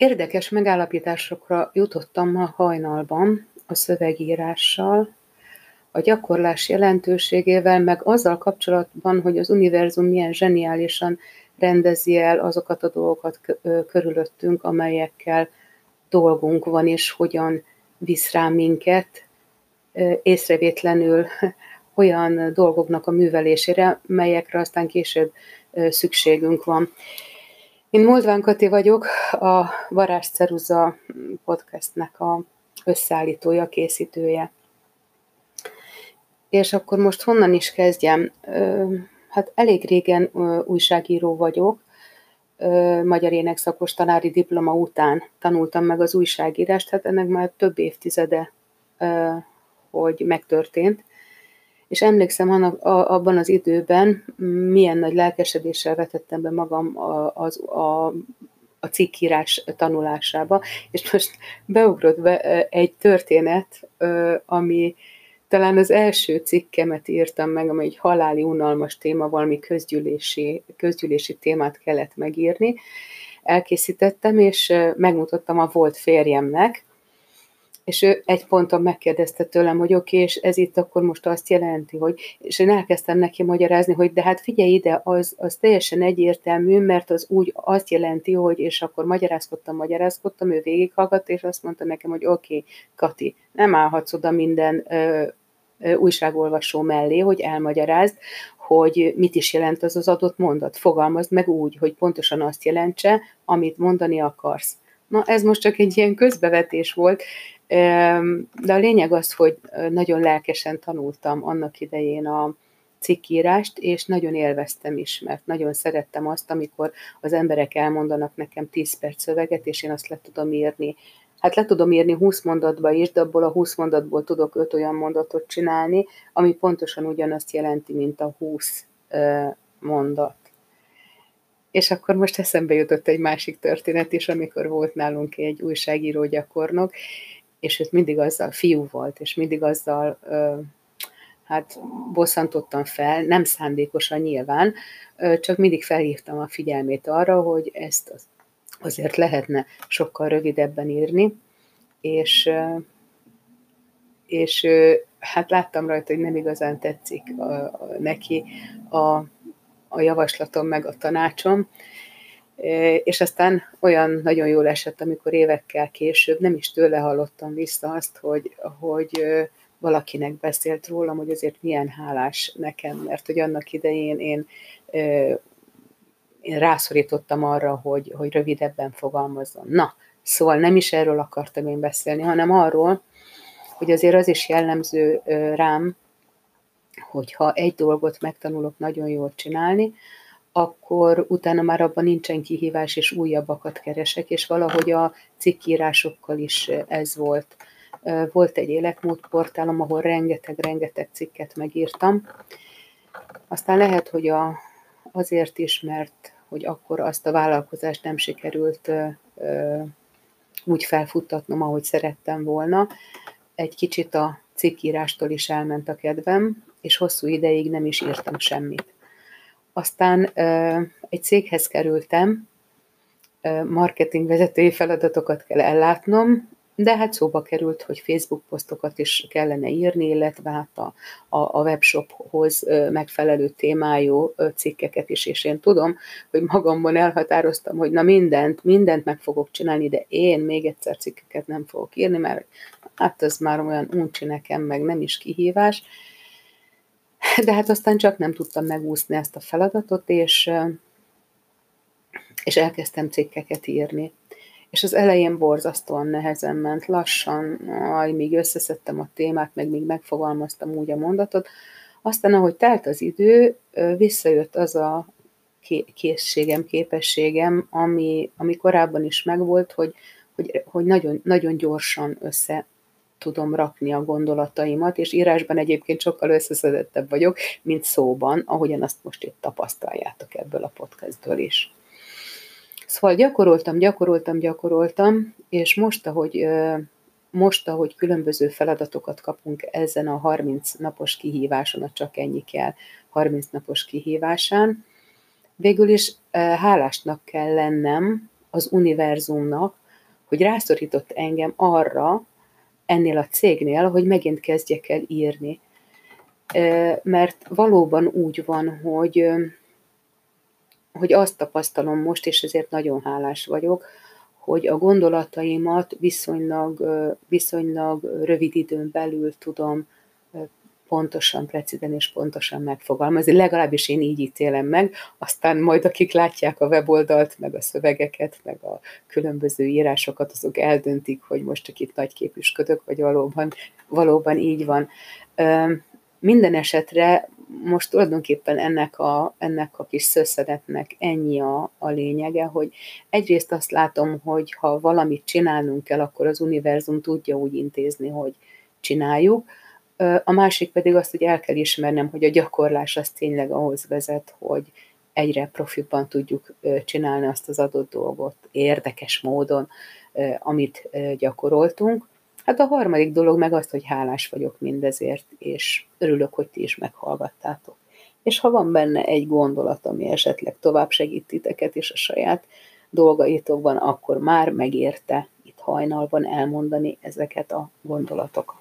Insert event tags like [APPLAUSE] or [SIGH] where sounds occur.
Érdekes megállapításokra jutottam ma hajnalban a szövegírással, a gyakorlás jelentőségével, meg azzal kapcsolatban, hogy az univerzum milyen zseniálisan rendezi el azokat a dolgokat körülöttünk, amelyekkel dolgunk van, és hogyan visz rá minket észrevétlenül [LAUGHS] olyan dolgoknak a művelésére, melyekre aztán később szükségünk van. Én Moldván Kati vagyok, a Varázs Ceruza podcastnek a összeállítója, készítője. És akkor most honnan is kezdjem? Hát elég régen újságíró vagyok, magyar énekszakos tanári diploma után tanultam meg az újságírást, hát ennek már több évtizede, hogy megtörtént. És emlékszem annak, abban az időben milyen nagy lelkesedéssel vetettem be magam az, a, a cikkírás tanulásába, és most beugrott be egy történet, ami talán az első cikkemet írtam meg, amely egy haláli unalmas téma, valami közgyűlési, közgyűlési témát kellett megírni. Elkészítettem, és megmutattam a volt férjemnek, és ő egy ponton megkérdezte tőlem, hogy oké, okay, és ez itt akkor most azt jelenti, hogy, és én elkezdtem neki magyarázni, hogy de hát figyelj ide, az, az teljesen egyértelmű, mert az úgy azt jelenti, hogy, és akkor magyarázkodtam, magyarázkodtam, ő végighallgatt, és azt mondta nekem, hogy oké, okay, Kati, nem állhatsz oda minden ö, ö, újságolvasó mellé, hogy elmagyarázd, hogy mit is jelent az az adott mondat. Fogalmazd meg úgy, hogy pontosan azt jelentse, amit mondani akarsz. Na, ez most csak egy ilyen közbevetés volt, de a lényeg az, hogy nagyon lelkesen tanultam annak idején a cikkírást, és nagyon élveztem is, mert nagyon szerettem azt, amikor az emberek elmondanak nekem 10 perc szöveget, és én azt le tudom írni. Hát le tudom írni 20 mondatba is, de abból a 20 mondatból tudok 5 olyan mondatot csinálni, ami pontosan ugyanazt jelenti, mint a 20 mondat. És akkor most eszembe jutott egy másik történet is, amikor volt nálunk egy újságíró gyakornok, és őt mindig azzal, fiú volt, és mindig azzal hát bosszantottam fel, nem szándékosan nyilván, csak mindig felhívtam a figyelmét arra, hogy ezt azért lehetne sokkal rövidebben írni, és, és hát láttam rajta, hogy nem igazán tetszik a, a, neki a, a javaslatom meg a tanácsom, és aztán olyan nagyon jól esett, amikor évekkel később nem is tőle hallottam vissza azt, hogy, hogy valakinek beszélt rólam, hogy azért milyen hálás nekem, mert hogy annak idején én, én rászorítottam arra, hogy, hogy rövidebben fogalmazzon. Na, szóval nem is erről akartam én beszélni, hanem arról, hogy azért az is jellemző rám, hogyha egy dolgot megtanulok nagyon jól csinálni, akkor utána már abban nincsen kihívás, és újabbakat keresek, és valahogy a cikkírásokkal is ez volt. Volt egy életmódportálom, ahol rengeteg-rengeteg cikket megírtam. Aztán lehet, hogy a, azért is, mert hogy akkor azt a vállalkozást nem sikerült ö, ö, úgy felfuttatnom, ahogy szerettem volna. Egy kicsit a cikkírástól is elment a kedvem, és hosszú ideig nem is írtam semmit. Aztán egy céghez kerültem, marketingvezetői feladatokat kell ellátnom, de hát szóba került, hogy Facebook posztokat is kellene írni, illetve hát a, a, a webshophoz megfelelő témájú cikkeket is, és én tudom, hogy magamban elhatároztam, hogy na mindent, mindent meg fogok csinálni, de én még egyszer cikkeket nem fogok írni, mert hát ez már olyan uncsi nekem, meg nem is kihívás, de hát aztán csak nem tudtam megúszni ezt a feladatot, és, és elkezdtem cikkeket írni. És az elején borzasztóan nehezen ment, lassan, aj, míg összeszedtem a témát, meg még megfogalmaztam úgy a mondatot. Aztán, ahogy telt az idő, visszajött az a készségem, képességem, ami, ami korábban is megvolt, hogy, hogy, hogy nagyon, nagyon gyorsan össze tudom rakni a gondolataimat, és írásban egyébként sokkal összeszedettebb vagyok, mint szóban, ahogyan azt most itt tapasztaljátok ebből a podcastből is. Szóval gyakoroltam, gyakoroltam, gyakoroltam, és most, ahogy, most, ahogy különböző feladatokat kapunk ezen a 30 napos kihíváson, a csak ennyi kell 30 napos kihívásán, végül is hálásnak kell lennem az univerzumnak, hogy rászorított engem arra, ennél a cégnél, hogy megint kezdjek el írni. Mert valóban úgy van, hogy, hogy azt tapasztalom most, és ezért nagyon hálás vagyok, hogy a gondolataimat viszonylag, viszonylag rövid időn belül tudom pontosan, precízen és pontosan megfogalmazni. Legalábbis én így ítélem meg, aztán majd akik látják a weboldalt, meg a szövegeket, meg a különböző írásokat, azok eldöntik, hogy most csak itt nagy képüsködök, vagy valóban, valóban így van. Minden esetre most tulajdonképpen ennek a, ennek a kis szösszedetnek ennyi a, a lényege, hogy egyrészt azt látom, hogy ha valamit csinálnunk kell, akkor az univerzum tudja úgy intézni, hogy csináljuk, a másik pedig azt, hogy el kell ismernem, hogy a gyakorlás az tényleg ahhoz vezet, hogy egyre profibban tudjuk csinálni azt az adott dolgot érdekes módon, amit gyakoroltunk. Hát a harmadik dolog meg az, hogy hálás vagyok mindezért, és örülök, hogy ti is meghallgattátok. És ha van benne egy gondolat, ami esetleg tovább segít titeket és a saját dolgaitokban, akkor már megérte itt hajnalban elmondani ezeket a gondolatokat.